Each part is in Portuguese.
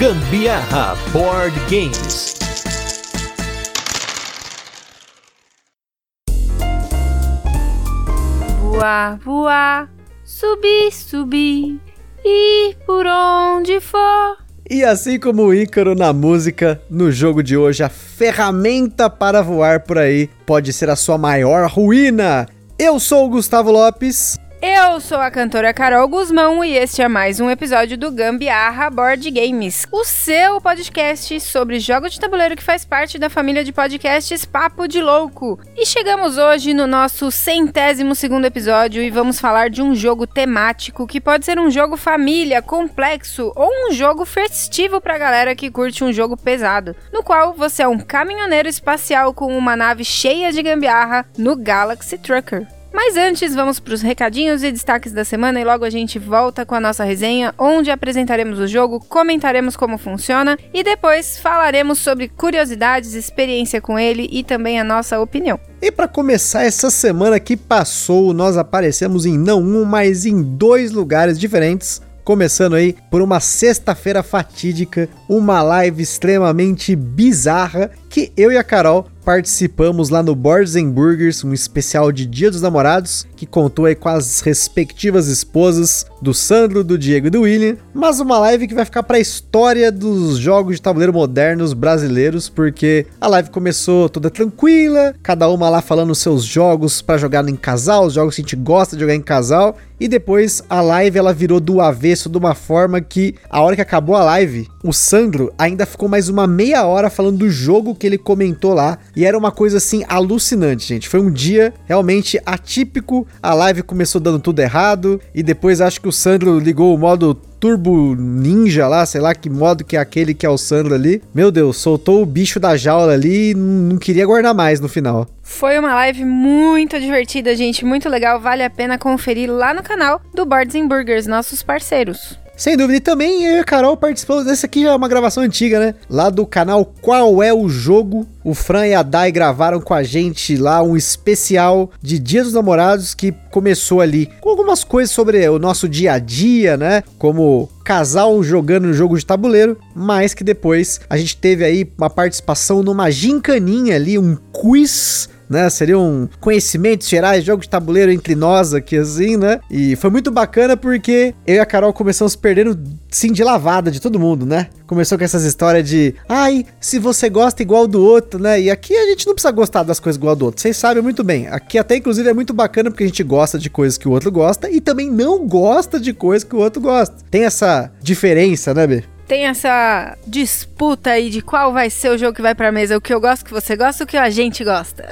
Gambiarra Board Games. Voar, voar, subir, subir, ir por onde for. E assim como o Ícaro na música, no jogo de hoje, a ferramenta para voar por aí pode ser a sua maior ruína. Eu sou o Gustavo Lopes. Eu sou a cantora Carol Guzmão e este é mais um episódio do Gambiarra Board Games, o seu podcast sobre jogos de tabuleiro que faz parte da família de podcasts Papo de Louco. E chegamos hoje no nosso centésimo segundo episódio e vamos falar de um jogo temático que pode ser um jogo família, complexo ou um jogo festivo pra galera que curte um jogo pesado, no qual você é um caminhoneiro espacial com uma nave cheia de gambiarra no Galaxy Trucker. Mas antes, vamos para os recadinhos e destaques da semana e logo a gente volta com a nossa resenha, onde apresentaremos o jogo, comentaremos como funciona e depois falaremos sobre curiosidades, experiência com ele e também a nossa opinião. E para começar essa semana que passou, nós aparecemos em não um, mas em dois lugares diferentes. Começando aí por uma sexta-feira fatídica, uma live extremamente bizarra que eu e a Carol participamos lá no Boards Burgers, um especial de Dia dos Namorados, que contou aí com as respectivas esposas do Sandro, do Diego e do William, mas uma live que vai ficar para a história dos jogos de tabuleiro modernos brasileiros, porque a live começou toda tranquila, cada uma lá falando seus jogos para jogar em casal, os jogos que a gente gosta de jogar em casal, e depois a live ela virou do avesso de uma forma que a hora que acabou a live, o Sandro ainda ficou mais uma meia hora falando do jogo que ele comentou lá. E era uma coisa assim alucinante, gente. Foi um dia realmente atípico. A live começou dando tudo errado. E depois acho que o Sandro ligou o modo Turbo Ninja lá, sei lá que modo que é aquele que é o Sandro ali. Meu Deus, soltou o bicho da jaula ali e não queria guardar mais no final. Foi uma live muito divertida, gente, muito legal, vale a pena conferir lá no canal do Boards and Burgers, nossos parceiros. Sem dúvida. E também eu e a Carol participamos. Essa aqui já é uma gravação antiga, né? Lá do canal Qual é o Jogo. O Fran e a Dai gravaram com a gente lá um especial de Dia dos Namorados que começou ali com algumas coisas sobre o nosso dia a dia, né? Como casal jogando um jogo de tabuleiro, mas que depois a gente teve aí uma participação numa gincaninha ali, um quiz né? Seriam conhecimentos gerais, jogos de tabuleiro entre nós aqui, assim, né? E foi muito bacana porque eu e a Carol começamos perdendo, sim, de lavada de todo mundo, né? Começou com essas histórias de, ai, se você gosta igual do outro, né? E aqui a gente não precisa gostar das coisas igual do outro, vocês sabem muito bem. Aqui até, inclusive, é muito bacana porque a gente gosta de coisas que o outro gosta e também não gosta de coisas que o outro gosta. Tem essa diferença, né, Bê? Tem essa disputa aí de qual vai ser o jogo que vai pra mesa, o que eu gosto, o que você gosta, o que a gente gosta.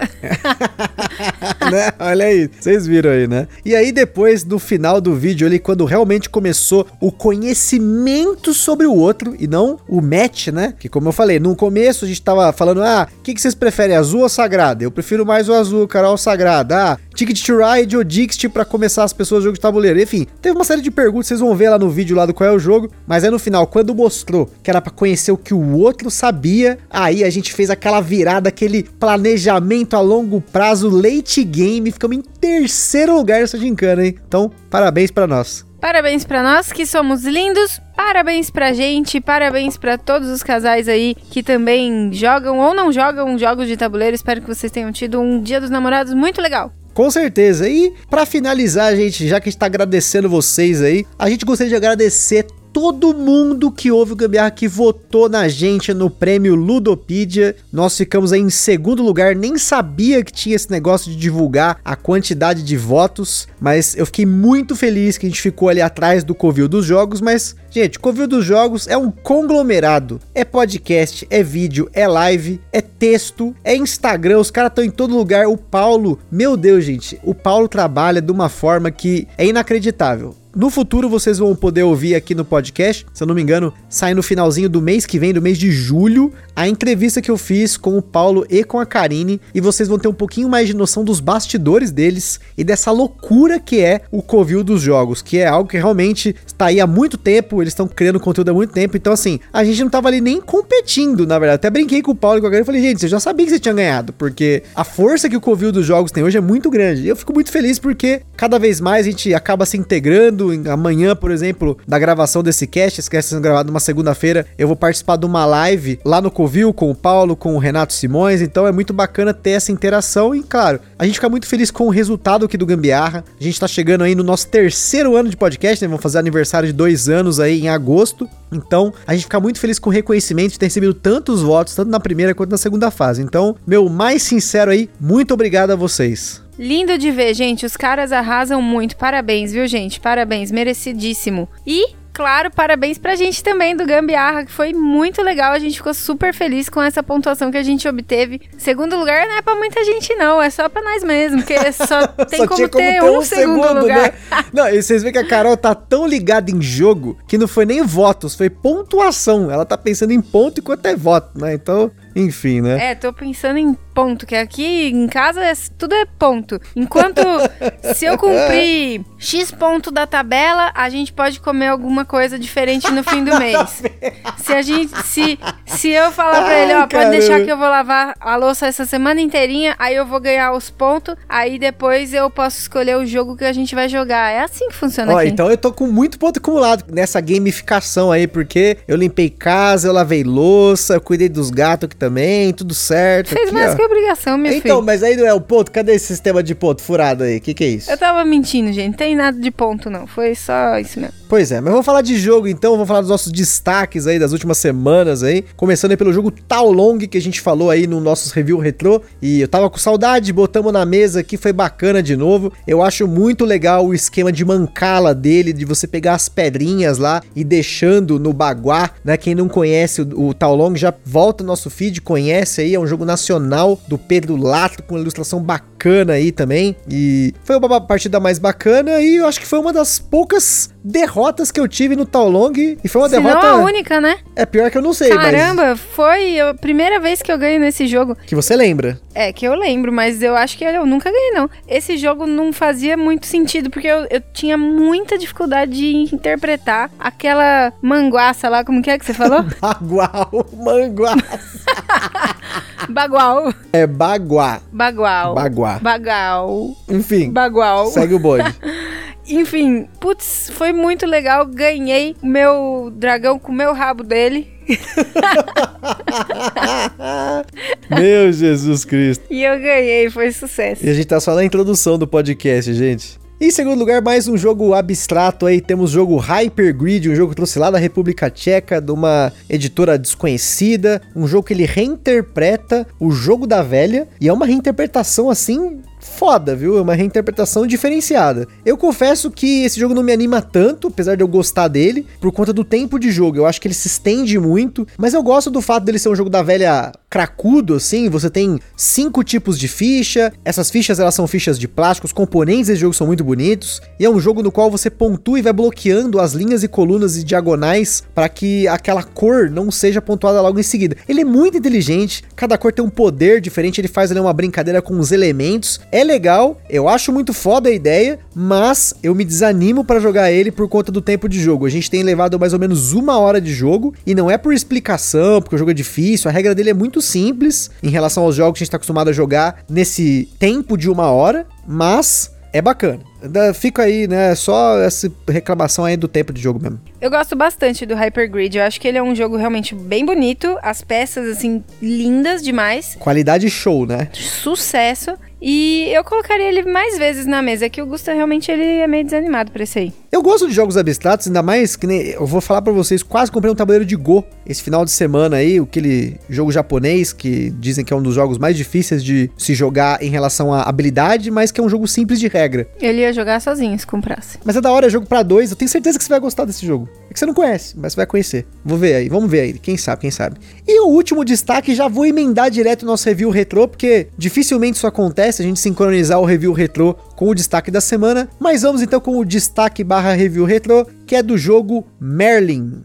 né? Olha aí, vocês viram aí, né? E aí depois, no final do vídeo ali, quando realmente começou o conhecimento sobre o outro e não o match, né? Que como eu falei, no começo a gente tava falando, ah, o que, que vocês preferem, azul ou sagrado? Eu prefiro mais o azul, Carol, sagrado. Ah, Ticket to Ride ou Dixit pra começar as pessoas jogo de tabuleiro. Enfim, teve uma série de perguntas, vocês vão ver lá no vídeo lá do qual é o jogo, mas aí no final, quando mostrou que era para conhecer o que o outro sabia, aí a gente fez aquela virada, aquele planejamento a longo prazo, late game, ficamos em terceiro lugar nessa gincana, hein? Então, parabéns para nós. Parabéns para nós que somos lindos, parabéns pra gente, parabéns para todos os casais aí que também jogam ou não jogam jogos de tabuleiro. Espero que vocês tenham tido um Dia dos Namorados muito legal. Com certeza. E para finalizar, gente, já que a gente tá agradecendo vocês aí, a gente gostaria de agradecer todo mundo que ouve o Gambiarra que votou na gente no prêmio Ludopedia. Nós ficamos aí em segundo lugar, nem sabia que tinha esse negócio de divulgar a quantidade de votos, mas eu fiquei muito feliz que a gente ficou ali atrás do Covil dos Jogos, mas Gente, Covil dos Jogos é um conglomerado. É podcast, é vídeo, é live, é texto, é Instagram, os caras estão em todo lugar. O Paulo, meu Deus, gente, o Paulo trabalha de uma forma que é inacreditável. No futuro vocês vão poder ouvir aqui no podcast, se eu não me engano, sai no finalzinho do mês que vem, do mês de julho, a entrevista que eu fiz com o Paulo e com a Karine, e vocês vão ter um pouquinho mais de noção dos bastidores deles e dessa loucura que é o Covil dos jogos, que é algo que realmente está aí há muito tempo, eles estão criando conteúdo há muito tempo, então assim, a gente não tava ali nem competindo, na verdade. Até brinquei com o Paulo e com a Karine e falei, gente, você já sabia que você tinha ganhado, porque a força que o Covil dos jogos tem hoje é muito grande. E eu fico muito feliz porque cada vez mais a gente acaba se integrando, Amanhã, por exemplo, da gravação desse cast, esse cast sendo gravado numa segunda-feira, eu vou participar de uma live lá no Covil com o Paulo, com o Renato Simões. Então é muito bacana ter essa interação e, claro, a gente fica muito feliz com o resultado aqui do Gambiarra. A gente tá chegando aí no nosso terceiro ano de podcast, né? Vamos fazer aniversário de dois anos aí em agosto. Então, a gente fica muito feliz com o reconhecimento de ter recebido tantos votos, tanto na primeira quanto na segunda fase. Então, meu mais sincero aí, muito obrigado a vocês. Lindo de ver, gente. Os caras arrasam muito. Parabéns, viu, gente? Parabéns, merecidíssimo. E claro, parabéns pra gente também do Gambiarra, que foi muito legal. A gente ficou super feliz com essa pontuação que a gente obteve. Segundo lugar não é pra muita gente, não, é só pra nós mesmos, porque só tem só como, ter como, ter um, um segundo, segundo, lugar. Né? não, e vocês veem que a Carol tá tão ligada em jogo que não foi nem votos, foi pontuação. Ela tá pensando em ponto enquanto é voto, né? Então, enfim, né? É, tô pensando em ponto, que aqui em casa é, tudo é ponto. Enquanto se eu cumprir X ponto da tabela, a gente pode comer alguma coisa diferente no fim do mês. se a gente se se eu falar para ele, ó, Ai, pode deixar que eu vou lavar a louça essa semana inteirinha, aí eu vou ganhar os pontos, aí depois eu posso escolher o jogo que a gente vai jogar. É assim que funciona ó, aqui. então eu tô com muito ponto acumulado nessa gamificação aí, porque eu limpei casa, eu lavei louça, eu cuidei dos gatos que também também, tudo certo. Fez aqui, mais ó. que obrigação, meu então, filho. Então, mas aí não é o ponto? Cadê esse sistema de ponto furado aí? O que, que é isso? Eu tava mentindo, gente. Não tem nada de ponto, não. Foi só isso mesmo. Pois é, mas vamos falar de jogo então, vamos falar dos nossos destaques aí das últimas semanas aí. Começando aí pelo jogo Tal Long, que a gente falou aí no nossos review retrô. E eu tava com saudade, botamos na mesa aqui, foi bacana de novo. Eu acho muito legal o esquema de mancala dele, de você pegar as pedrinhas lá e deixando no baguá, né? Quem não conhece o, o Tal Long já volta no nosso feed, conhece aí, é um jogo nacional do Pedro Lato, com uma ilustração bacana aí também. E foi uma partida mais bacana e eu acho que foi uma das poucas derrotas que eu tive no Tal Long. E foi uma Se derrota. Não a única, né? É pior que eu não sei, Caramba, mas... foi a primeira vez que eu ganhei nesse jogo. Que você lembra? É, que eu lembro, mas eu acho que eu nunca ganhei, não. Esse jogo não fazia muito sentido, porque eu, eu tinha muita dificuldade de interpretar aquela manguaça lá, como que é que você falou? Bagual, manguaça. Bagual. É baguá. Bagual. Baguá. Bagal. Enfim. Bagual. Segue o bode. Enfim, putz, foi muito legal. Ganhei meu dragão com o meu rabo dele. Meu Jesus Cristo. E eu ganhei, foi sucesso. E a gente tá só na introdução do podcast, gente. Em segundo lugar, mais um jogo abstrato aí, temos o jogo Hypergrid, um jogo que trouxe lá da República Tcheca, de uma editora desconhecida, um jogo que ele reinterpreta o jogo da velha, e é uma reinterpretação assim foda, viu? É uma reinterpretação diferenciada. Eu confesso que esse jogo não me anima tanto, apesar de eu gostar dele, por conta do tempo de jogo. Eu acho que ele se estende muito, mas eu gosto do fato dele ser um jogo da velha cracudo, assim. Você tem cinco tipos de ficha, essas fichas elas são fichas de plástico, os componentes desse jogo são muito bonitos, e é um jogo no qual você pontua e vai bloqueando as linhas e colunas e diagonais para que aquela cor não seja pontuada logo em seguida. Ele é muito inteligente, cada cor tem um poder diferente, ele faz ali uma brincadeira com os elementos, é legal, eu acho muito foda a ideia, mas eu me desanimo para jogar ele por conta do tempo de jogo. A gente tem levado mais ou menos uma hora de jogo e não é por explicação, porque o jogo é difícil, a regra dele é muito simples em relação aos jogos que a gente tá acostumado a jogar nesse tempo de uma hora, mas é bacana. Fica aí, né? Só essa reclamação aí do tempo de jogo mesmo. Eu gosto bastante do Hypergrid. Eu acho que ele é um jogo realmente bem bonito. As peças, assim, lindas demais. Qualidade show, né? Sucesso. E eu colocaria ele mais vezes na mesa, é que o Gusta realmente ele é meio desanimado pra esse aí. Eu gosto de jogos abstratos, ainda mais que nem, eu vou falar para vocês, quase comprei um tabuleiro de Go esse final de semana aí, aquele jogo japonês que dizem que é um dos jogos mais difíceis de se jogar em relação à habilidade, mas que é um jogo simples de regra. Ele ia jogar sozinho se comprasse. Mas é da hora, é jogo para dois, eu tenho certeza que você vai gostar desse jogo. É que você não conhece, mas você vai conhecer. Vou ver aí, vamos ver aí, quem sabe, quem sabe. E o último destaque, já vou emendar direto no nosso review retrô, porque dificilmente isso acontece, a gente sincronizar o review retrô com o destaque da semana, mas vamos então com o destaque barra review retrô, que é do jogo Merlin.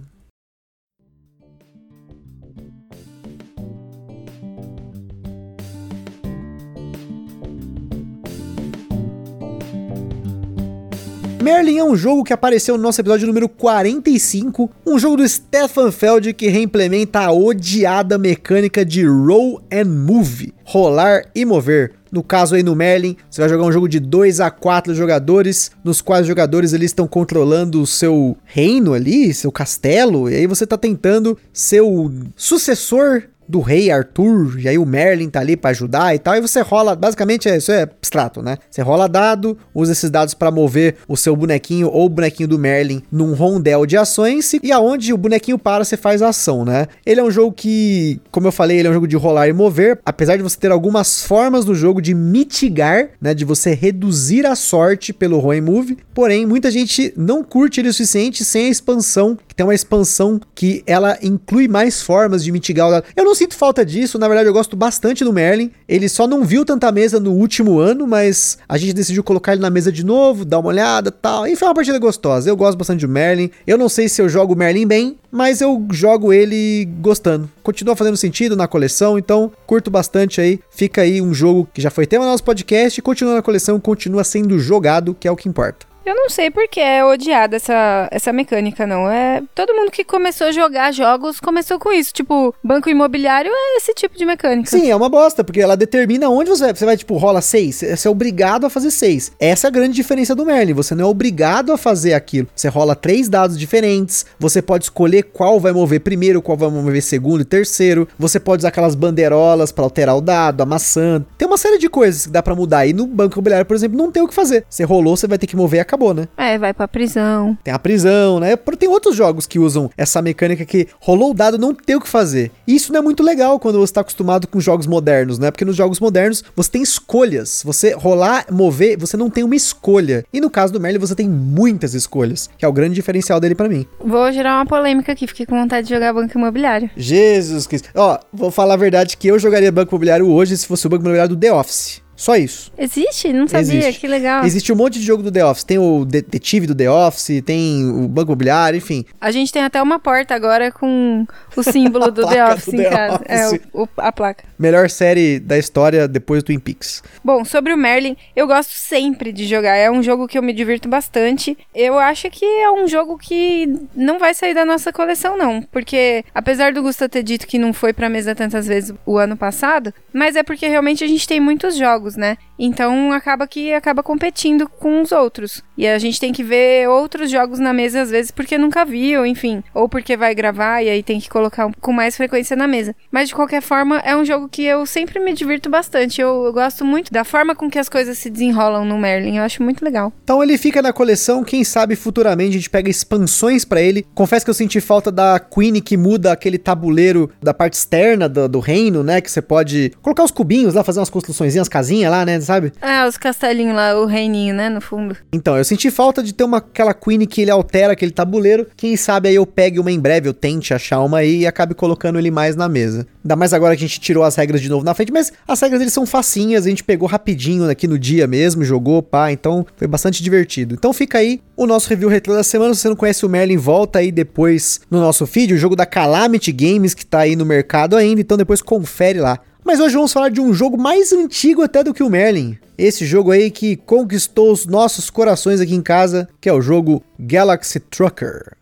Merlin é um jogo que apareceu no nosso episódio número 45, um jogo do Stefan Feld que reimplementa a odiada mecânica de roll and move, rolar e mover, No caso aí no Merlin, você vai jogar um jogo de 2 a 4 jogadores, nos quais os jogadores eles estão controlando o seu reino ali, seu castelo, e aí você tá tentando ser o sucessor do rei Arthur, e aí o Merlin tá ali para ajudar e tal, e você rola, basicamente é, isso é abstrato, né? Você rola dado, usa esses dados para mover o seu bonequinho ou o bonequinho do Merlin num rondel de ações, e aonde o bonequinho para, você faz a ação, né? Ele é um jogo que, como eu falei, ele é um jogo de rolar e mover, apesar de você ter algumas formas do jogo de mitigar, né, de você reduzir a sorte pelo roll and move, porém, muita gente não curte ele o suficiente sem a expansão, que tem uma expansão que ela inclui mais formas de mitigar o dado. Eu não não sinto falta disso, na verdade eu gosto bastante do Merlin. Ele só não viu tanta mesa no último ano, mas a gente decidiu colocar ele na mesa de novo, dar uma olhada tal. E foi uma partida gostosa. Eu gosto bastante do Merlin. Eu não sei se eu jogo o Merlin bem, mas eu jogo ele gostando. Continua fazendo sentido na coleção, então curto bastante aí. Fica aí um jogo que já foi tema no nosso podcast, continua na coleção, continua sendo jogado, que é o que importa. Eu não sei porque é odiada essa, essa mecânica, não. É Todo mundo que começou a jogar jogos começou com isso. Tipo, banco imobiliário é esse tipo de mecânica. Sim, é uma bosta, porque ela determina onde você vai. Você vai, tipo, rola seis. Você é obrigado a fazer seis. Essa é a grande diferença do Merlin. Você não é obrigado a fazer aquilo. Você rola três dados diferentes. Você pode escolher qual vai mover primeiro, qual vai mover segundo e terceiro. Você pode usar aquelas bandeirolas para alterar o dado, a maçã. Tem uma série de coisas que dá para mudar. E no banco imobiliário, por exemplo, não tem o que fazer. Você rolou, você vai ter que mover a acabou, né? É, vai pra prisão. Tem a prisão, né? Tem outros jogos que usam essa mecânica que rolou o dado, não tem o que fazer. E isso não é muito legal quando você tá acostumado com jogos modernos, né? Porque nos jogos modernos você tem escolhas. Você rolar, mover, você não tem uma escolha. E no caso do Merlin você tem muitas escolhas, que é o grande diferencial dele para mim. Vou gerar uma polêmica aqui, fiquei com vontade de jogar Banco Imobiliário. Jesus Cristo. Ó, vou falar a verdade que eu jogaria Banco Imobiliário hoje se fosse o Banco Imobiliário do The Office. Só isso. Existe? Não sabia, Existe. que legal. Existe um monte de jogo do The Office. Tem o detetive do The Office, tem o Banco Imobiliário, enfim. A gente tem até uma porta agora com o símbolo do The Office do em The casa. Office. É, o, o, a placa. Melhor série da história depois do Twin Peaks. Bom, sobre o Merlin, eu gosto sempre de jogar. É um jogo que eu me divirto bastante. Eu acho que é um jogo que não vai sair da nossa coleção, não. Porque, apesar do Gusta ter dito que não foi pra mesa tantas vezes o ano passado, mas é porque realmente a gente tem muitos jogos jogos, né? Então acaba que acaba competindo com os outros. E a gente tem que ver outros jogos na mesa às vezes porque nunca viu, enfim, ou porque vai gravar e aí tem que colocar com mais frequência na mesa. Mas de qualquer forma, é um jogo que eu sempre me divirto bastante. Eu, eu gosto muito da forma com que as coisas se desenrolam no Merlin. Eu acho muito legal. Então ele fica na coleção, quem sabe futuramente a gente pega expansões para ele. Confesso que eu senti falta da Queen que muda aquele tabuleiro da parte externa do, do reino, né? Que você pode colocar os cubinhos lá, fazer umas construções, casinhas casinha lá, né, sabe? Ah, os castelinhos lá, o reininho, né, no fundo. Então, eu senti falta de ter uma aquela Queen que ele altera aquele tabuleiro. Quem sabe aí eu pegue uma em breve, eu tente achar uma aí e acabe colocando ele mais na mesa. Ainda mais agora que a gente tirou as regras de novo na frente, mas as regras eles são facinhas, a gente pegou rapidinho aqui no dia mesmo, jogou, pá, então foi bastante divertido. Então fica aí o nosso review retrô da semana. Se você não conhece o Merlin, volta aí depois no nosso feed, o jogo da Calamity Games que tá aí no mercado ainda, então depois confere lá. Mas hoje vamos falar de um jogo mais antigo até do que o Merlin. Esse jogo aí que conquistou os nossos corações aqui em casa, que é o jogo Galaxy Trucker.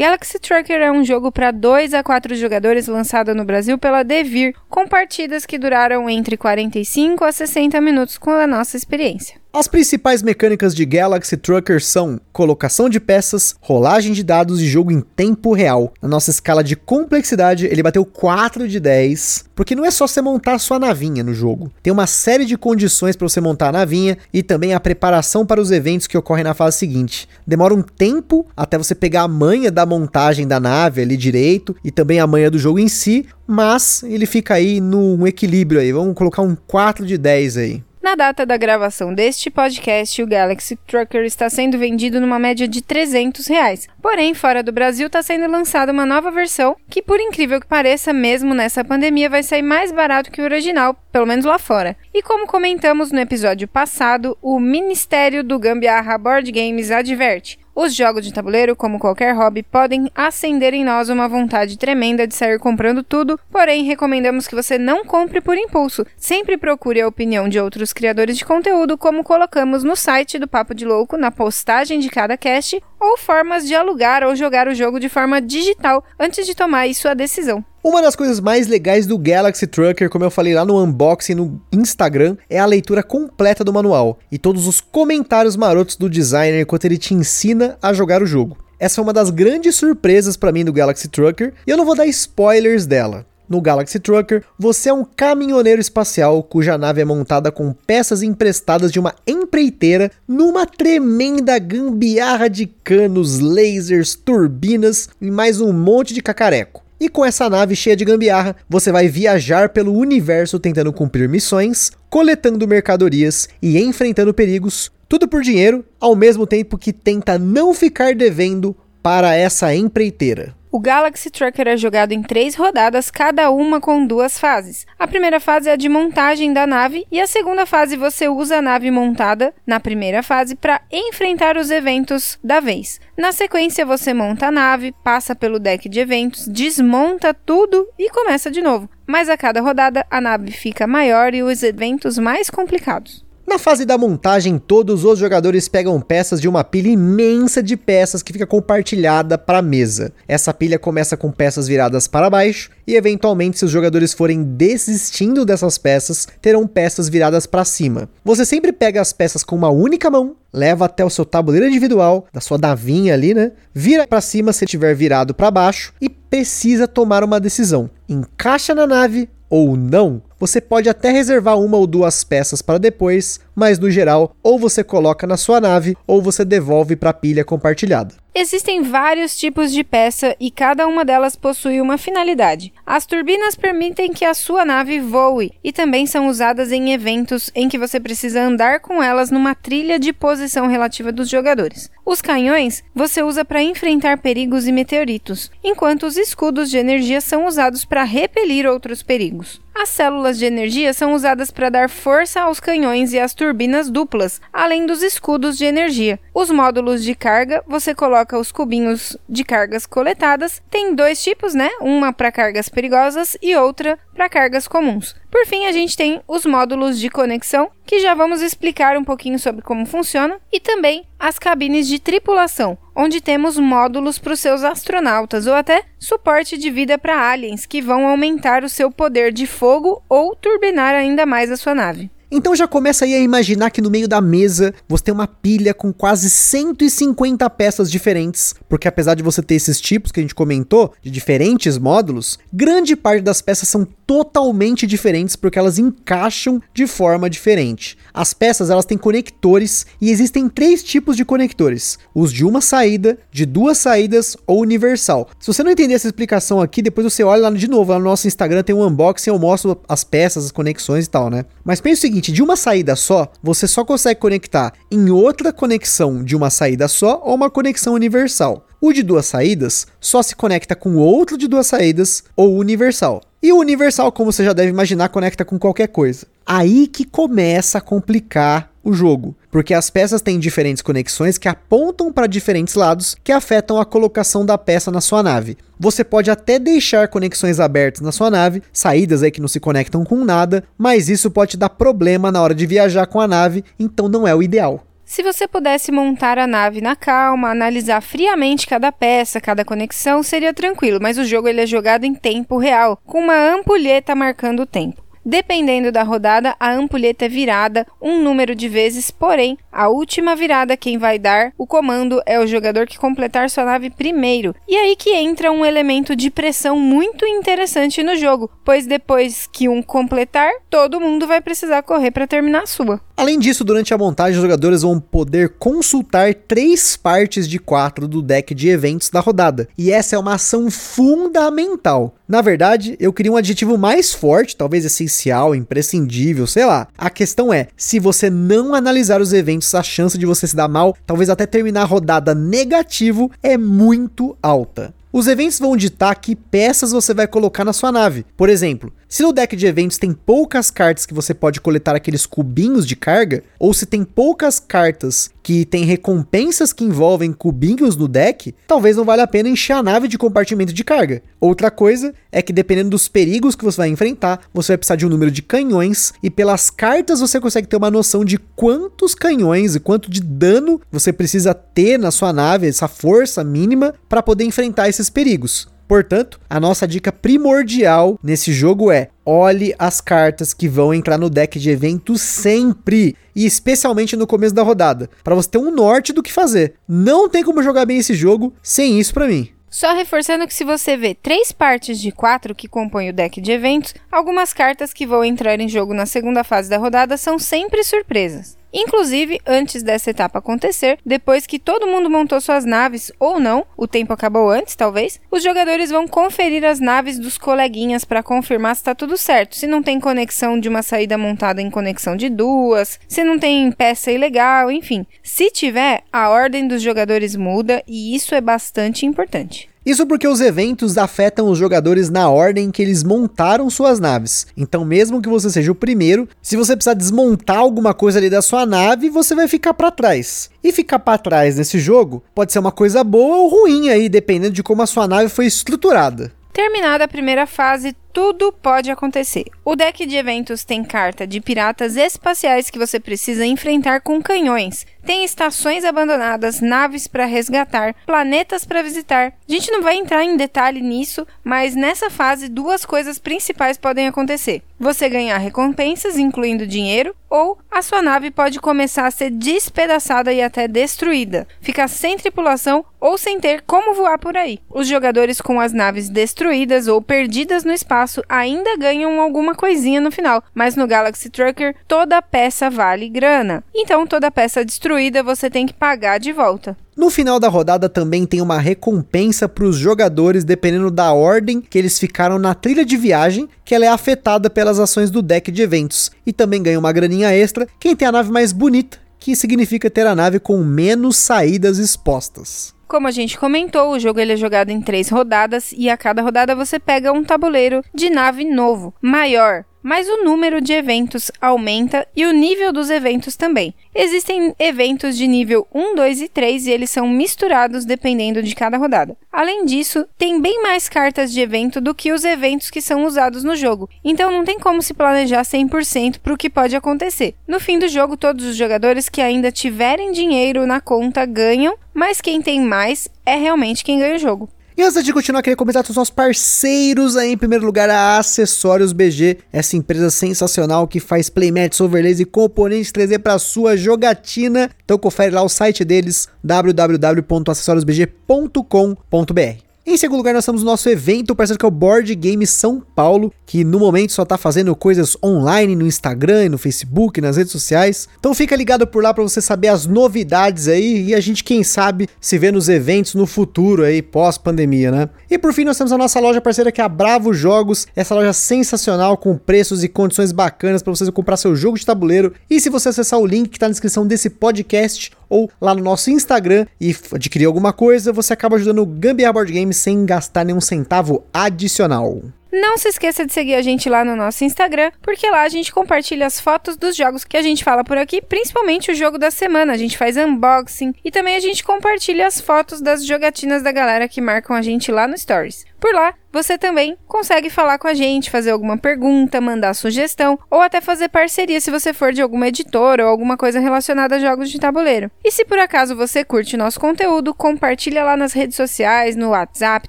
Galaxy Trucker é um jogo para 2 a 4 jogadores lançado no Brasil pela Devir, com partidas que duraram entre 45 a 60 minutos com a nossa experiência. As principais mecânicas de Galaxy Trucker são colocação de peças, rolagem de dados e jogo em tempo real. Na nossa escala de complexidade, ele bateu 4 de 10, porque não é só você montar a sua navinha no jogo. Tem uma série de condições para você montar a navinha e também a preparação para os eventos que ocorrem na fase seguinte. Demora um tempo até você pegar a manha da montagem da nave ali direito e também a manha do jogo em si, mas ele fica aí num equilíbrio aí. Vamos colocar um 4 de 10 aí. Na data da gravação deste podcast, o Galaxy Trucker está sendo vendido numa média de 300 reais. Porém, fora do Brasil está sendo lançada uma nova versão que, por incrível que pareça, mesmo nessa pandemia, vai sair mais barato que o original, pelo menos lá fora. E como comentamos no episódio passado, o Ministério do Gambiarra Board Games adverte: Os jogos de tabuleiro, como qualquer hobby, podem acender em nós uma vontade tremenda de sair comprando tudo, porém recomendamos que você não compre por impulso. Sempre procure a opinião de outros criadores de conteúdo, como colocamos no site do Papo de Louco, na postagem de cada cast, ou formas de alugar ou jogar o jogo de forma digital antes de tomar sua decisão. Uma das coisas mais legais do Galaxy Trucker, como eu falei lá no unboxing no Instagram, é a leitura completa do manual e todos os comentários marotos do designer enquanto ele te ensina a jogar o jogo. Essa é uma das grandes surpresas para mim do Galaxy Trucker e eu não vou dar spoilers dela. No Galaxy Trucker, você é um caminhoneiro espacial cuja nave é montada com peças emprestadas de uma empreiteira numa tremenda gambiarra de canos, lasers, turbinas e mais um monte de cacareco. E com essa nave cheia de gambiarra, você vai viajar pelo universo tentando cumprir missões, coletando mercadorias e enfrentando perigos, tudo por dinheiro, ao mesmo tempo que tenta não ficar devendo para essa empreiteira. O Galaxy Trucker é jogado em três rodadas, cada uma com duas fases. A primeira fase é a de montagem da nave e a segunda fase você usa a nave montada na primeira fase para enfrentar os eventos da vez. Na sequência você monta a nave, passa pelo deck de eventos, desmonta tudo e começa de novo. Mas a cada rodada a nave fica maior e os eventos mais complicados. Na fase da montagem, todos os jogadores pegam peças de uma pilha imensa de peças que fica compartilhada para a mesa. Essa pilha começa com peças viradas para baixo e eventualmente se os jogadores forem desistindo dessas peças, terão peças viradas para cima. Você sempre pega as peças com uma única mão, leva até o seu tabuleiro individual, da sua davinha ali, né? Vira para cima se estiver virado para baixo e precisa tomar uma decisão. Encaixa na nave ou não, você pode até reservar uma ou duas peças para depois, mas no geral, ou você coloca na sua nave ou você devolve para a pilha compartilhada. Existem vários tipos de peça e cada uma delas possui uma finalidade. As turbinas permitem que a sua nave voe e também são usadas em eventos em que você precisa andar com elas numa trilha de posição relativa dos jogadores. Os canhões você usa para enfrentar perigos e meteoritos, enquanto os escudos de energia são usados para repelir outros perigos. As células de energia são usadas para dar força aos canhões e às turbinas duplas, além dos escudos de energia. Os módulos de carga, você coloca os cubinhos de cargas coletadas. Tem dois tipos, né? Uma para cargas perigosas e outra para cargas comuns. Por fim, a gente tem os módulos de conexão, que já vamos explicar um pouquinho sobre como funciona, e também as cabines de tripulação, onde temos módulos para os seus astronautas ou até suporte de vida para aliens que vão aumentar o seu poder de fogo ou turbinar ainda mais a sua nave. Então já começa aí a imaginar que no meio da mesa você tem uma pilha com quase 150 peças diferentes, porque apesar de você ter esses tipos que a gente comentou, de diferentes módulos, grande parte das peças são totalmente diferentes porque elas encaixam de forma diferente. As peças elas têm conectores e existem três tipos de conectores: os de uma saída, de duas saídas ou universal. Se você não entender essa explicação aqui, depois você olha lá de novo, lá no nosso Instagram tem um unboxing, eu mostro as peças, as conexões e tal, né? Mas pense o seguinte, seguinte, de uma saída só, você só consegue conectar em outra conexão de uma saída só ou uma conexão universal. O de duas saídas só se conecta com outro de duas saídas ou universal. E o universal, como você já deve imaginar, conecta com qualquer coisa. Aí que começa a complicar o jogo, porque as peças têm diferentes conexões que apontam para diferentes lados que afetam a colocação da peça na sua nave. Você pode até deixar conexões abertas na sua nave, saídas aí que não se conectam com nada, mas isso pode dar problema na hora de viajar com a nave, então não é o ideal. Se você pudesse montar a nave na calma, analisar friamente cada peça, cada conexão, seria tranquilo, mas o jogo ele é jogado em tempo real, com uma ampulheta marcando o tempo. Dependendo da rodada, a ampulheta é virada um número de vezes, porém, a última virada quem vai dar o comando é o jogador que completar sua nave primeiro. E aí que entra um elemento de pressão muito interessante no jogo, pois depois que um completar, todo mundo vai precisar correr para terminar a sua. Além disso, durante a montagem, os jogadores vão poder consultar três partes de quatro do deck de eventos da rodada. E essa é uma ação fundamental. Na verdade, eu queria um adjetivo mais forte, talvez essencial, imprescindível, sei lá. A questão é, se você não analisar os eventos, a chance de você se dar mal, talvez até terminar a rodada negativo, é muito alta. Os eventos vão ditar que peças você vai colocar na sua nave. Por exemplo, Se no deck de eventos tem poucas cartas que você pode coletar aqueles cubinhos de carga, ou se tem poucas cartas que tem recompensas que envolvem cubinhos no deck, talvez não valha a pena encher a nave de compartimento de carga. Outra coisa é que dependendo dos perigos que você vai enfrentar, você vai precisar de um número de canhões e pelas cartas você consegue ter uma noção de quantos canhões e quanto de dano você precisa ter na sua nave, essa força mínima para poder enfrentar esses perigos. Portanto, a nossa dica primordial nesse jogo é: olhe as cartas que vão entrar no deck de evento sempre, e especialmente no começo da rodada, para você ter um norte do que fazer. Não tem como jogar bem esse jogo sem isso para mim. Só reforçando que se você vê três partes de quatro que compõem o deck de eventos, algumas cartas que vão entrar em jogo na segunda fase da rodada são sempre surpresas. Inclusive, antes dessa etapa acontecer, depois que todo mundo montou suas naves ou não, o tempo acabou antes, talvez, os jogadores vão conferir as naves dos coleguinhas para confirmar se está tudo certo, se não tem conexão de uma saída montada em conexão de duas, se não tem peça ilegal, enfim. Se tiver, a ordem dos jogadores muda e isso é bastante importante. Isso porque os eventos afetam os jogadores na ordem que eles montaram suas naves. Então, mesmo que você seja o primeiro, se você precisar desmontar alguma coisa ali da sua nave, você vai ficar para trás. E ficar para trás nesse jogo pode ser uma coisa boa ou ruim aí, dependendo de como a sua nave foi estruturada. Terminada a primeira fase, tudo pode acontecer. O deck de eventos tem carta de piratas espaciais que você precisa enfrentar com canhões. Tem estações abandonadas, naves para resgatar, planetas para visitar. A gente não vai entrar em detalhe nisso, mas nessa fase duas coisas principais podem acontecer. Você ganhar recompensas, incluindo dinheiro, ou a sua nave pode começar a ser despedaçada e até destruída, ficar sem tripulação ou sem ter como voar por aí. Os jogadores com as naves destruídas ou perdidas no espaço espaço ainda ganham alguma coisinha no final, mas no Galaxy Trucker toda peça vale grana. Então toda peça destruída você tem que pagar de volta. No final da rodada também tem uma recompensa para os jogadores, dependendo da ordem que eles ficaram na trilha de viagem, que ela é afetada pelas ações do deck de eventos. E também ganha uma graninha extra quem tem a nave mais bonita, que significa ter a nave com menos saídas expostas. Como a gente comentou, o jogo ele é jogado em três rodadas e a cada rodada você pega um tabuleiro de nave novo, maior, mas o número de eventos aumenta e o nível dos eventos também. Existem eventos de nível 1, 2 e 3 e eles são misturados dependendo de cada rodada. Além disso, tem bem mais cartas de evento do que os eventos que são usados no jogo, então não tem como se planejar 100% para o que pode acontecer. No fim do jogo, todos os jogadores que ainda tiverem dinheiro na conta ganham, mas quem tem mais é realmente quem ganha o jogo. E antes de continuar, queria comentar com os nossos parceiros aí. Em primeiro lugar, a Acessórios BG, essa empresa sensacional que faz playmats, overlays e componentes 3D para sua jogatina. Então confere lá o site deles, www.acessoriosbg.com.br. Em segundo lugar, nós temos o nosso evento, parceiro que é o Board Game São Paulo, que no momento só está fazendo coisas online no Instagram, no Facebook, nas redes sociais. Então fica ligado por lá para você saber as novidades aí e a gente, quem sabe, se vê nos eventos no futuro aí, pós-pandemia, né? E por fim, nós temos a nossa loja parceira que é a Bravo Jogos, essa loja sensacional com preços e condições bacanas para você comprar seu jogo de tabuleiro. E se você acessar o link que está na descrição desse podcast, ou lá no nosso Instagram e adquirir alguma coisa, você acaba ajudando o Gambiarra Board Games sem gastar nenhum centavo adicional. Não se esqueça de seguir a gente lá no nosso Instagram, porque lá a gente compartilha as fotos dos jogos que a gente fala por aqui, principalmente o jogo da semana. A gente faz unboxing e também a gente compartilha as fotos das jogatinas da galera que marcam a gente lá no Stories. Por lá, você também consegue falar com a gente, fazer alguma pergunta, mandar sugestão ou até fazer parceria se você for de alguma editora ou alguma coisa relacionada a jogos de tabuleiro. E se por acaso você curte nosso conteúdo, compartilha lá nas redes sociais, no WhatsApp,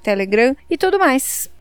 Telegram e tudo mais.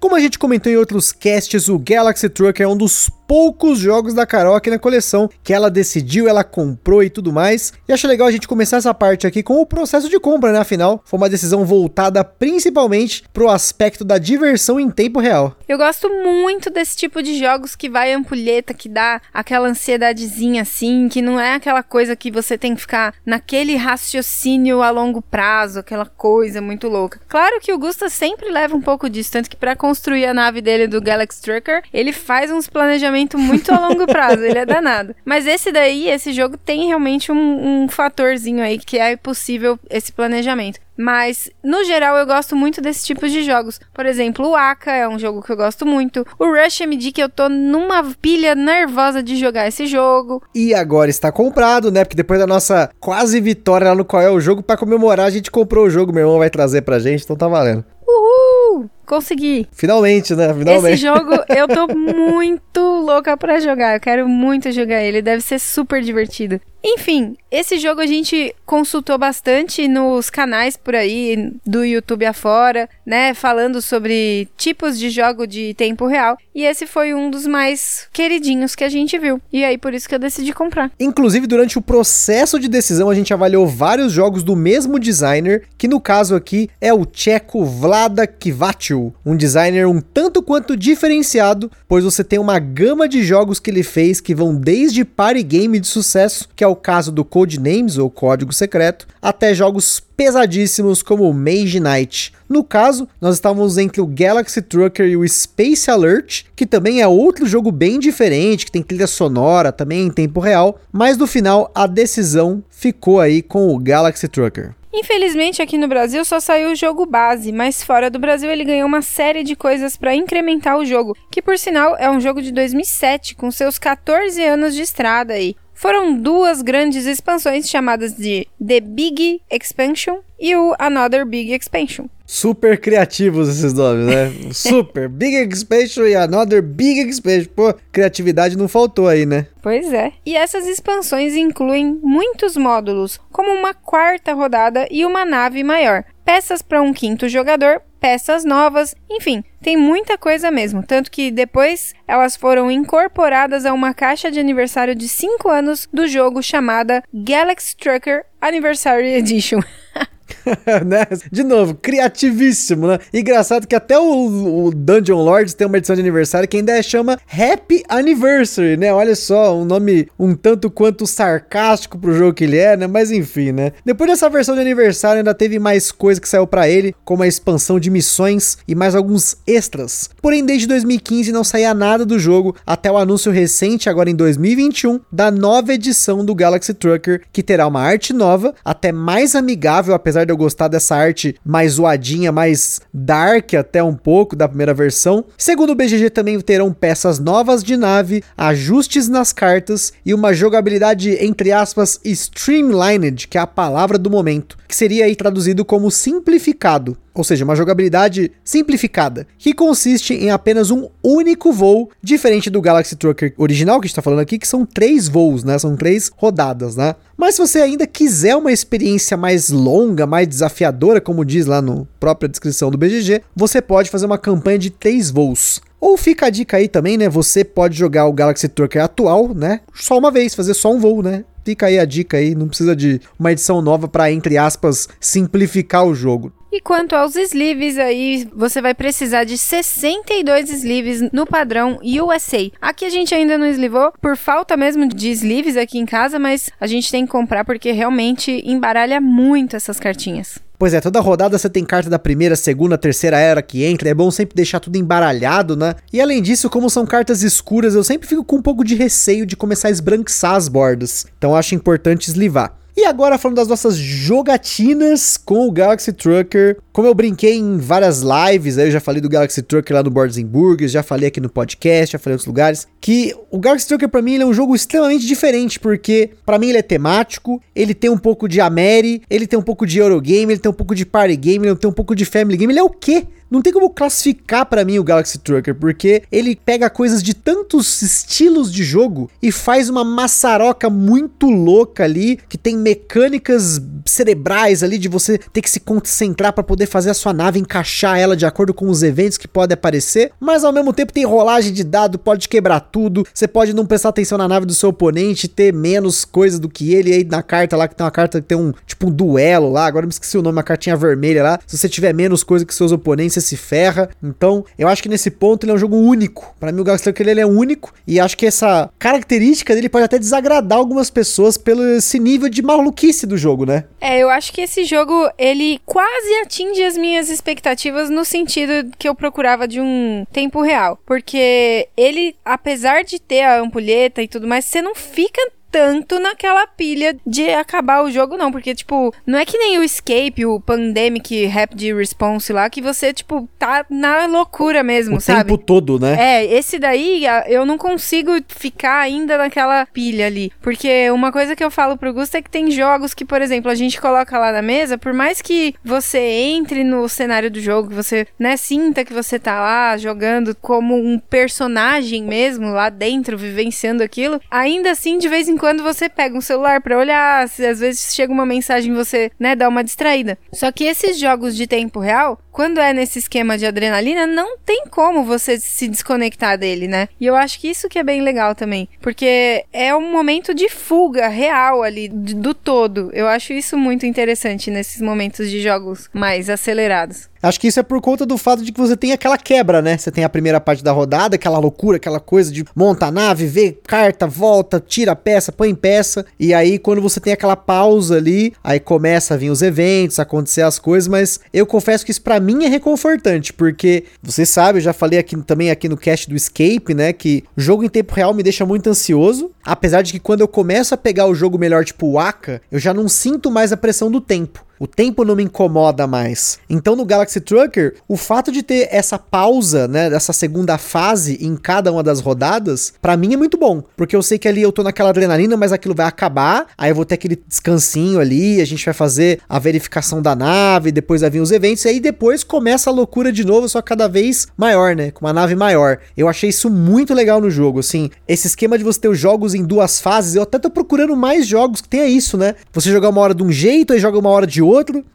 Como a gente comentou em outros casts, o Galaxy Truck é um dos poucos jogos da Carol aqui na coleção que ela decidiu, ela comprou e tudo mais. E acho legal a gente começar essa parte aqui com o processo de compra, né? Afinal, foi uma decisão voltada principalmente pro aspecto da diversão em tempo real. Eu gosto muito desse tipo de jogos que vai ampulheta, que dá aquela ansiedadezinha assim, que não é aquela coisa que você tem que ficar naquele raciocínio a longo prazo, aquela coisa muito louca. Claro que o Gusta sempre leva um pouco disso, tanto que para construir a nave dele do Galaxy Trucker, ele faz uns planejamento muito a longo prazo, ele é danado. Mas esse daí, esse jogo tem realmente um, um fatorzinho aí que é possível esse planejamento. Mas, no geral, eu gosto muito desse tipo de jogos. Por exemplo, o Aka é um jogo que eu gosto muito. O Rush MD, que eu tô numa pilha nervosa de jogar esse jogo. E agora está comprado, né? Porque depois da nossa quase vitória lá no qual é o jogo, para comemorar, a gente comprou o jogo. Meu irmão vai trazer pra gente, então tá valendo. Consegui! Finalmente, né? Finalmente. Esse jogo eu tô muito louca pra jogar. Eu quero muito jogar ele. Deve ser super divertido. Enfim, esse jogo a gente consultou bastante nos canais por aí, do YouTube afora, né? Falando sobre tipos de jogo de tempo real. E esse foi um dos mais queridinhos que a gente viu. E aí, por isso que eu decidi comprar. Inclusive, durante o processo de decisão, a gente avaliou vários jogos do mesmo designer, que no caso aqui é o tcheco Vlada Kivaciu, um designer um tanto quanto diferenciado, pois você tem uma gama de jogos que ele fez que vão desde party game de sucesso, que é o caso do Codenames, ou Código Secreto, até jogos pesadíssimos como Mage Knight. No caso, nós estávamos entre o Galaxy Trucker e o Space Alert, que também é outro jogo bem diferente, que tem trilha sonora também em tempo real, mas no final a decisão ficou aí com o Galaxy Trucker. Infelizmente, aqui no Brasil só saiu o jogo base, mas fora do Brasil ele ganhou uma série de coisas para incrementar o jogo, que por sinal é um jogo de 2007, com seus 14 anos de estrada aí foram duas grandes expansões chamadas de The Big Expansion e o Another Big Expansion. Super criativos esses nomes, né? Super Big Expansion e Another Big Expansion. Pô, criatividade não faltou aí, né? Pois é. E essas expansões incluem muitos módulos, como uma quarta rodada e uma nave maior, peças para um quinto jogador, peças novas, enfim, tem muita coisa mesmo. Tanto que depois elas foram incorporadas a uma caixa de aniversário de 5 anos do jogo chamada Galaxy Trucker Anniversary Edition. né? De novo, criativíssimo, né? Engraçado que até o, o, Dungeon Lords tem uma edição de aniversário que ainda chama Happy Anniversary, né? Olha só, um nome um tanto quanto sarcástico pro jogo que ele é, né? Mas enfim, né? Depois dessa versão de aniversário ainda teve mais coisa que saiu para ele, como a expansão de missões e mais alguns extras. Porém, desde 2015 não saía nada do jogo, até o anúncio recente, agora em 2021, da nova edição do Galaxy Trucker, que terá uma arte nova, até mais amigável, apesar de eu gostar dessa arte mais zoadinha, mais dark até um pouco da primeira versão. Segundo o BGG, também terão peças novas de nave, ajustes nas cartas e uma jogabilidade, entre aspas, streamlined, que é a palavra do momento, que seria aí traduzido como simplificado ou seja, uma jogabilidade simplificada, que consiste em apenas um único voo, diferente do Galaxy Trucker original que a gente está falando aqui, que são três voos, né? São três rodadas, né? Mas se você ainda quiser uma experiência mais longa, mais desafiadora, como diz lá na própria descrição do BGG, você pode fazer uma campanha de três voos. Ou fica a dica aí também, né? Você pode jogar o Galaxy Trucker atual, né? Só uma vez, fazer só um voo, né? Fica aí a dica aí, não precisa de uma edição nova para entre aspas simplificar o jogo. E quanto aos sleeves aí, você vai precisar de 62 sleeves no padrão USA. Aqui a gente ainda não eslivou por falta mesmo de sleeves aqui em casa, mas a gente tem que comprar porque realmente embaralha muito essas cartinhas. Pois é, toda rodada você tem carta da primeira, segunda, terceira era que entra. É bom sempre deixar tudo embaralhado, né? E além disso, como são cartas escuras, eu sempre fico com um pouco de receio de começar a esbranquiçar as bordas. Então acho importante eslivar. E agora falando das nossas jogatinas com o Galaxy Trucker. Como eu brinquei em várias lives, aí eu já falei do Galaxy Trucker lá no Boards Burgers, já falei aqui no podcast, já falei em outros lugares, que o Galaxy Trucker para mim é um jogo extremamente diferente, porque para mim ele é temático, ele tem um pouco de Ameri, ele tem um pouco de Eurogame, ele tem um pouco de Party Game, ele tem um pouco de Family Game, ele é o quê? Não tem como classificar para mim o Galaxy Trucker, porque ele pega coisas de tantos estilos de jogo e faz uma maçaroca muito louca ali, que tem mecânicas cerebrais ali de você ter que se concentrar para poder fazer a sua nave encaixar ela de acordo com os eventos que podem aparecer, mas ao mesmo tempo tem rolagem de dado, pode quebrar tudo, você pode não prestar atenção na nave do seu oponente, ter menos coisas do que ele, e aí na carta lá que tem uma carta que tem um tipo um duelo lá, agora me esqueci o nome, uma cartinha vermelha lá, se você tiver menos coisa que seus oponentes, você se ferra. Então, eu acho que nesse ponto ele é um jogo único. Para mim, o Galaxy Trucker ele é único. E acho que essa característica dele pode até desagradar algumas pessoas pelo esse nível de maluquice do jogo, né? É, eu acho que esse jogo ele quase atinge as minhas expectativas no sentido que eu procurava de um tempo real. Porque ele, apesar de ter a ampulheta e tudo mais, você não fica tanto naquela pilha de acabar o jogo, não. Porque, tipo, não é que nem o Escape, o Pandemic Rapid Response lá, que você, tipo, tá na loucura mesmo, o sabe? tempo todo, né? É, esse daí eu não consigo ficar ainda naquela pilha ali. Porque uma coisa que eu falo pro Gusto é que tem jogos que, por exemplo, a gente coloca lá na mesa, por mais que você entre no cenário do jogo, que você, né, sinta que você tá lá jogando como um personagem mesmo lá dentro, vivenciando aquilo, ainda assim, de vez em quando você pega um celular para olhar, se às vezes chega uma mensagem você, né, dá uma distraída. Só que esses jogos de tempo real, quando é nesse esquema de adrenalina, não tem como você se desconectar dele, né? E eu acho que isso que é bem legal também, porque é um momento de fuga real ali do todo. Eu acho isso muito interessante nesses momentos de jogos mais acelerados. Acho que isso é por conta do fato de que você tem aquela quebra, né? Você tem a primeira parte da rodada, aquela loucura, aquela coisa de monta a nave, vê carta, volta, tira peça, põe peça. E aí, quando você tem aquela pausa ali, aí começa a vir os eventos, acontecer as coisas. Mas eu confesso que isso para mim é reconfortante, porque você sabe, eu já falei aqui também aqui no cast do Escape, né? Que o jogo em tempo real me deixa muito ansioso. Apesar de que quando eu começo a pegar o jogo melhor, tipo o Aka, eu já não sinto mais a pressão do tempo. O tempo não me incomoda mais. Então no Galaxy Trucker, o fato de ter essa pausa, né, dessa segunda fase em cada uma das rodadas, para mim é muito bom, porque eu sei que ali eu tô naquela adrenalina, mas aquilo vai acabar, aí eu vou ter aquele descansinho ali, a gente vai fazer a verificação da nave, depois vai vir os eventos, e aí depois começa a loucura de novo, só cada vez maior, né, com uma nave maior. Eu achei isso muito legal no jogo, assim, esse esquema de você ter os jogos em duas fases, eu até tô procurando mais jogos que tenha isso, né? Você jogar uma hora de um jeito, aí joga uma hora de outro.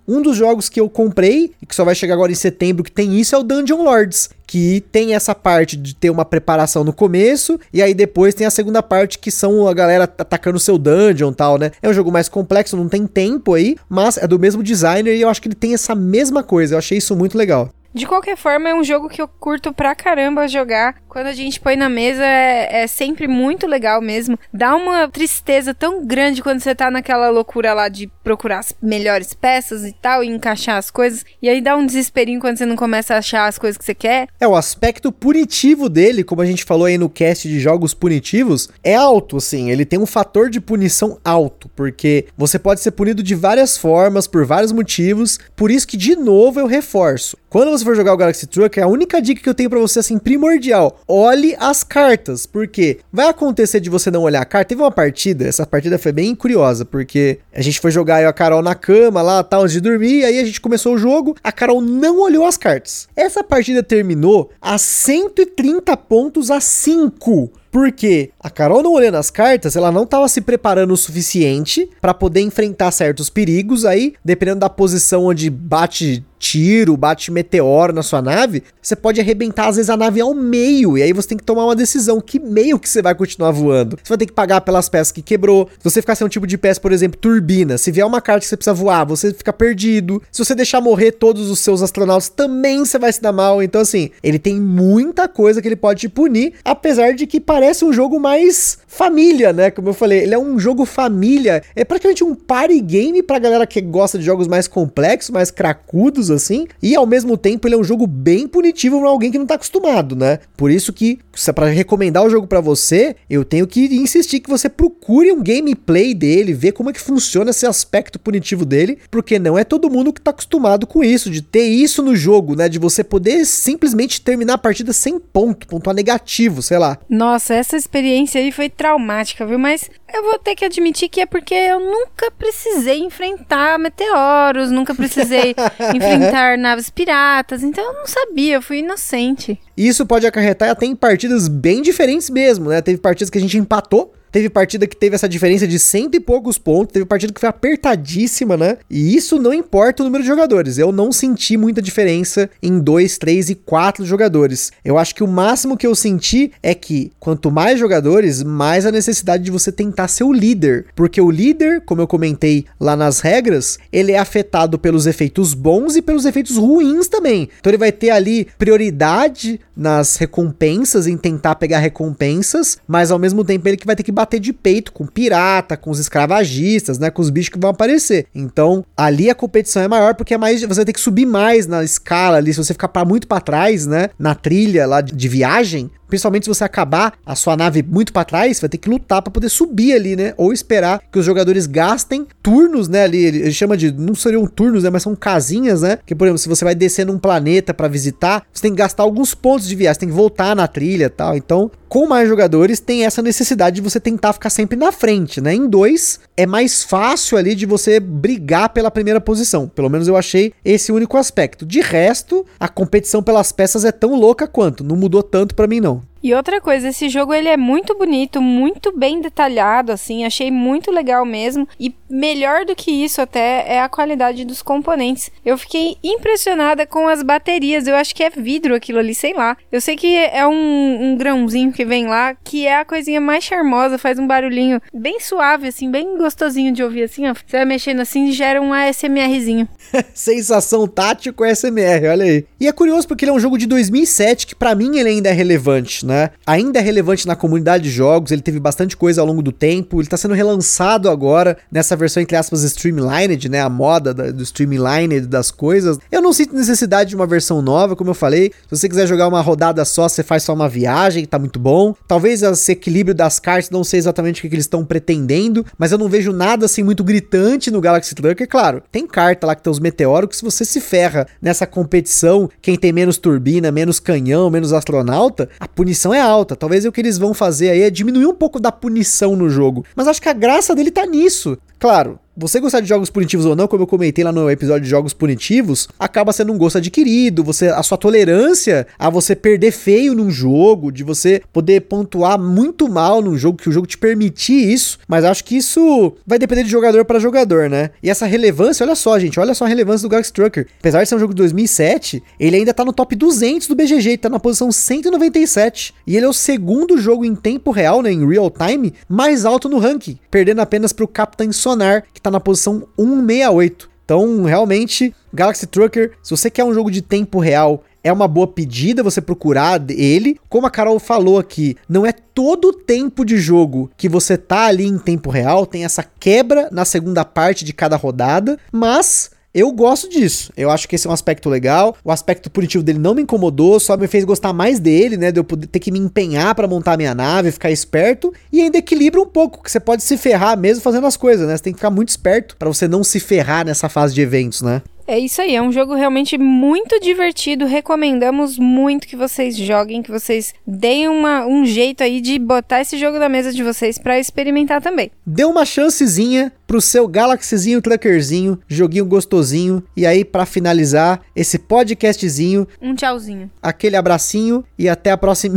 Um dos jogos que eu comprei, e que só vai chegar agora em setembro, que tem isso, é o Dungeon Lords. Que tem essa parte de ter uma preparação no começo, e aí depois tem a segunda parte que são a galera atacando o seu dungeon e tal, né? É um jogo mais complexo, não tem tempo aí, mas é do mesmo designer e eu acho que ele tem essa mesma coisa. Eu achei isso muito legal. De qualquer forma, é um jogo que eu curto pra caramba jogar. Quando a gente põe na mesa, é, é, sempre muito legal mesmo. Dá uma tristeza tão grande quando você tá naquela loucura lá de procurar as melhores peças e tal, e encaixar as coisas. E aí dá um desesperinho quando você não começa a achar as coisas que você quer. É, o aspecto punitivo dele, como a gente falou aí no cast de jogos punitivos, é alto, assim. Ele tem um fator de punição alto, porque você pode ser punido de várias formas, por vários motivos. Por isso que, de novo, eu reforço. Quando você for jogar o Galaxy Trucker, a única dica que eu tenho para você, assim, primordial, olhe as cartas, porque vai acontecer de você não olhar a carta. Teve uma partida, essa partida foi bem curiosa, porque a gente foi jogar eu a Carol na cama lá, tal, antes de dormir, aí a gente começou o jogo, a Carol não olhou as cartas. Essa partida terminou a 130 pontos a 5. Porque a Carol não olhando as cartas, ela não estava se preparando o suficiente para poder enfrentar certos perigos aí, dependendo da posição onde bate tiro, bate meteoro na sua nave, você pode arrebentar às vezes a nave ao meio, e aí você tem que tomar uma decisão, que meio que você vai continuar voando. Você vai ter que pagar pelas peças que quebrou. Se você ficar sem um tipo de peça, por exemplo, turbina, se vier uma carta que você precisa voar, você fica perdido. Se você deixar morrer todos os seus astronautas, também você vai se dar mal. Então assim, ele tem muita coisa que ele pode te punir, apesar de que parece um jogo mais família, né? Como eu falei, ele é um jogo família, é praticamente um party game pra galera que gosta de jogos mais complexos, mais cracudos assim, e ao mesmo tempo ele é um jogo bem punitivo para alguém que não tá acostumado, né? Por isso que, se é para recomendar o jogo para você, eu tenho que insistir que você procure um gameplay dele, ver como é que funciona esse aspecto punitivo dele, porque não é todo mundo que tá acostumado com isso, de ter isso no jogo, né? De você poder simplesmente terminar a partida sem ponto, pontuar negativo, sei lá. Nossa, essa experiência aí foi traumática, viu? Mas eu vou ter que admitir que é porque eu nunca precisei enfrentar meteoros, nunca precisei enfrentar naves piratas, então eu não sabia, eu fui inocente. E isso pode acarretar até em partidas bem diferentes mesmo, né? Teve partidas que a gente empatou, Teve partida que teve essa diferença de cento e poucos pontos, teve partida que foi apertadíssima, né? E isso não importa o número de jogadores. Eu não senti muita diferença em dois, três e quatro jogadores. Eu acho que o máximo que eu senti é que quanto mais jogadores, mais a necessidade de você tentar ser o líder. Porque o líder, como eu comentei lá nas regras, ele é afetado pelos efeitos bons e pelos efeitos ruins também. Então ele vai ter ali prioridade nas recompensas, em tentar pegar recompensas, mas ao mesmo tempo ele que vai ter que bater de peito com pirata, com os escravagistas, né? Com os bichos que vão aparecer. Então, ali a competição é maior porque é mais. Você vai ter que subir mais na escala ali. Se você ficar pra, muito para trás, né? Na trilha lá de, de viagem, Principalmente se você acabar a sua nave muito para trás, vai ter que lutar para poder subir ali, né? Ou esperar que os jogadores gastem turnos, né? Ali ele, chama de não seriam turnos, né? Mas são casinhas, né? Que por exemplo, se você vai descer num planeta para visitar, você tem que gastar alguns pontos de viagem, você tem que voltar na trilha, tal. Então, com mais jogadores tem essa necessidade de você tentar ficar sempre na frente, né? Em dois é mais fácil ali de você brigar pela primeira posição. Pelo menos eu achei esse único aspecto. De resto, a competição pelas peças é tão louca quanto. Não mudou tanto para mim não. E outra coisa, esse jogo ele é muito bonito, muito bem detalhado, assim, achei muito legal mesmo. E melhor do que isso até é a qualidade dos componentes. Eu fiquei impressionada com as baterias. Eu acho que é vidro aquilo ali, sei lá. Eu sei que é um, um grãozinho que vem lá, que é a coisinha mais charmosa, faz um barulhinho bem suave, assim, bem gostosinho de ouvir, assim, ó. Você vai mexendo assim e gera um ASMRzinho. Sensação tático SMR, olha aí. E é curioso porque ele é um jogo de 2007 que para mim ele ainda é relevante, né? Né? Ainda é relevante na comunidade de jogos, ele teve bastante coisa ao longo do tempo, ele tá sendo relançado agora nessa versão, entre aspas, streamlined, né? A moda da, do streamlined das coisas. Eu não sinto necessidade de uma versão nova, como eu falei. Se você quiser jogar uma rodada só, você faz só uma viagem, tá muito bom. Talvez esse equilíbrio das cartas, não sei exatamente o que, que eles estão pretendendo, mas eu não vejo nada assim muito gritante no Galaxy Trucker. Claro, tem carta lá que tem os meteoros que se você se ferra nessa competição, quem tem menos turbina, menos canhão, menos astronauta, a punição é alta. Talvez o que eles vão fazer aí é diminuir um pouco da punição no jogo. Mas acho que a graça dele tá nisso. Claro, você gostar de jogos punitivos ou não, como eu comentei lá no episódio de jogos punitivos, acaba sendo um gosto adquirido, você a sua tolerância a você perder feio num jogo, de você poder pontuar muito mal num jogo que o jogo te permitir isso, mas acho que isso vai depender de jogador para jogador, né? E essa relevância, olha só, gente, olha só a relevância do Galaxy Trucker. Apesar de ser um jogo de 2007, ele ainda tá no top 200 do BGG, tá na posição 197, e ele é o segundo jogo em tempo real, né, em real time, mais alto no ranking, perdendo apenas pro Captain Sonar, que tá na posição 168. Então, realmente, Galaxy Trucker, se você quer um jogo de tempo real, é uma boa pedida você procurar ele. Como a Carol falou aqui, não é todo o tempo de jogo que você tá ali em tempo real, tem essa quebra na segunda parte de cada rodada, mas eu gosto disso. Eu acho que esse é um aspecto legal. O aspecto punitivo dele não me incomodou, só me fez gostar mais dele, né? De eu poder ter que me empenhar para montar minha nave, ficar esperto. E ainda equilibra um pouco, que você pode se ferrar mesmo fazendo as coisas, né? Você tem que ficar muito esperto para você não se ferrar nessa fase de eventos, né? É isso aí, é um jogo realmente muito divertido. Recomendamos muito que vocês joguem, que vocês deem uma, um jeito aí de botar esse jogo na mesa de vocês para experimentar também. Dê uma chancezinha pro seu Galaxyzinho Truckerzinho, joguinho gostosinho. E aí, para finalizar esse podcastzinho, um tchauzinho. Aquele abracinho e até a próxima.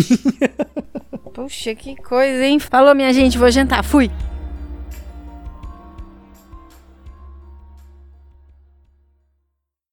Puxa, que coisa, hein? Falou, minha gente, vou jantar. Fui.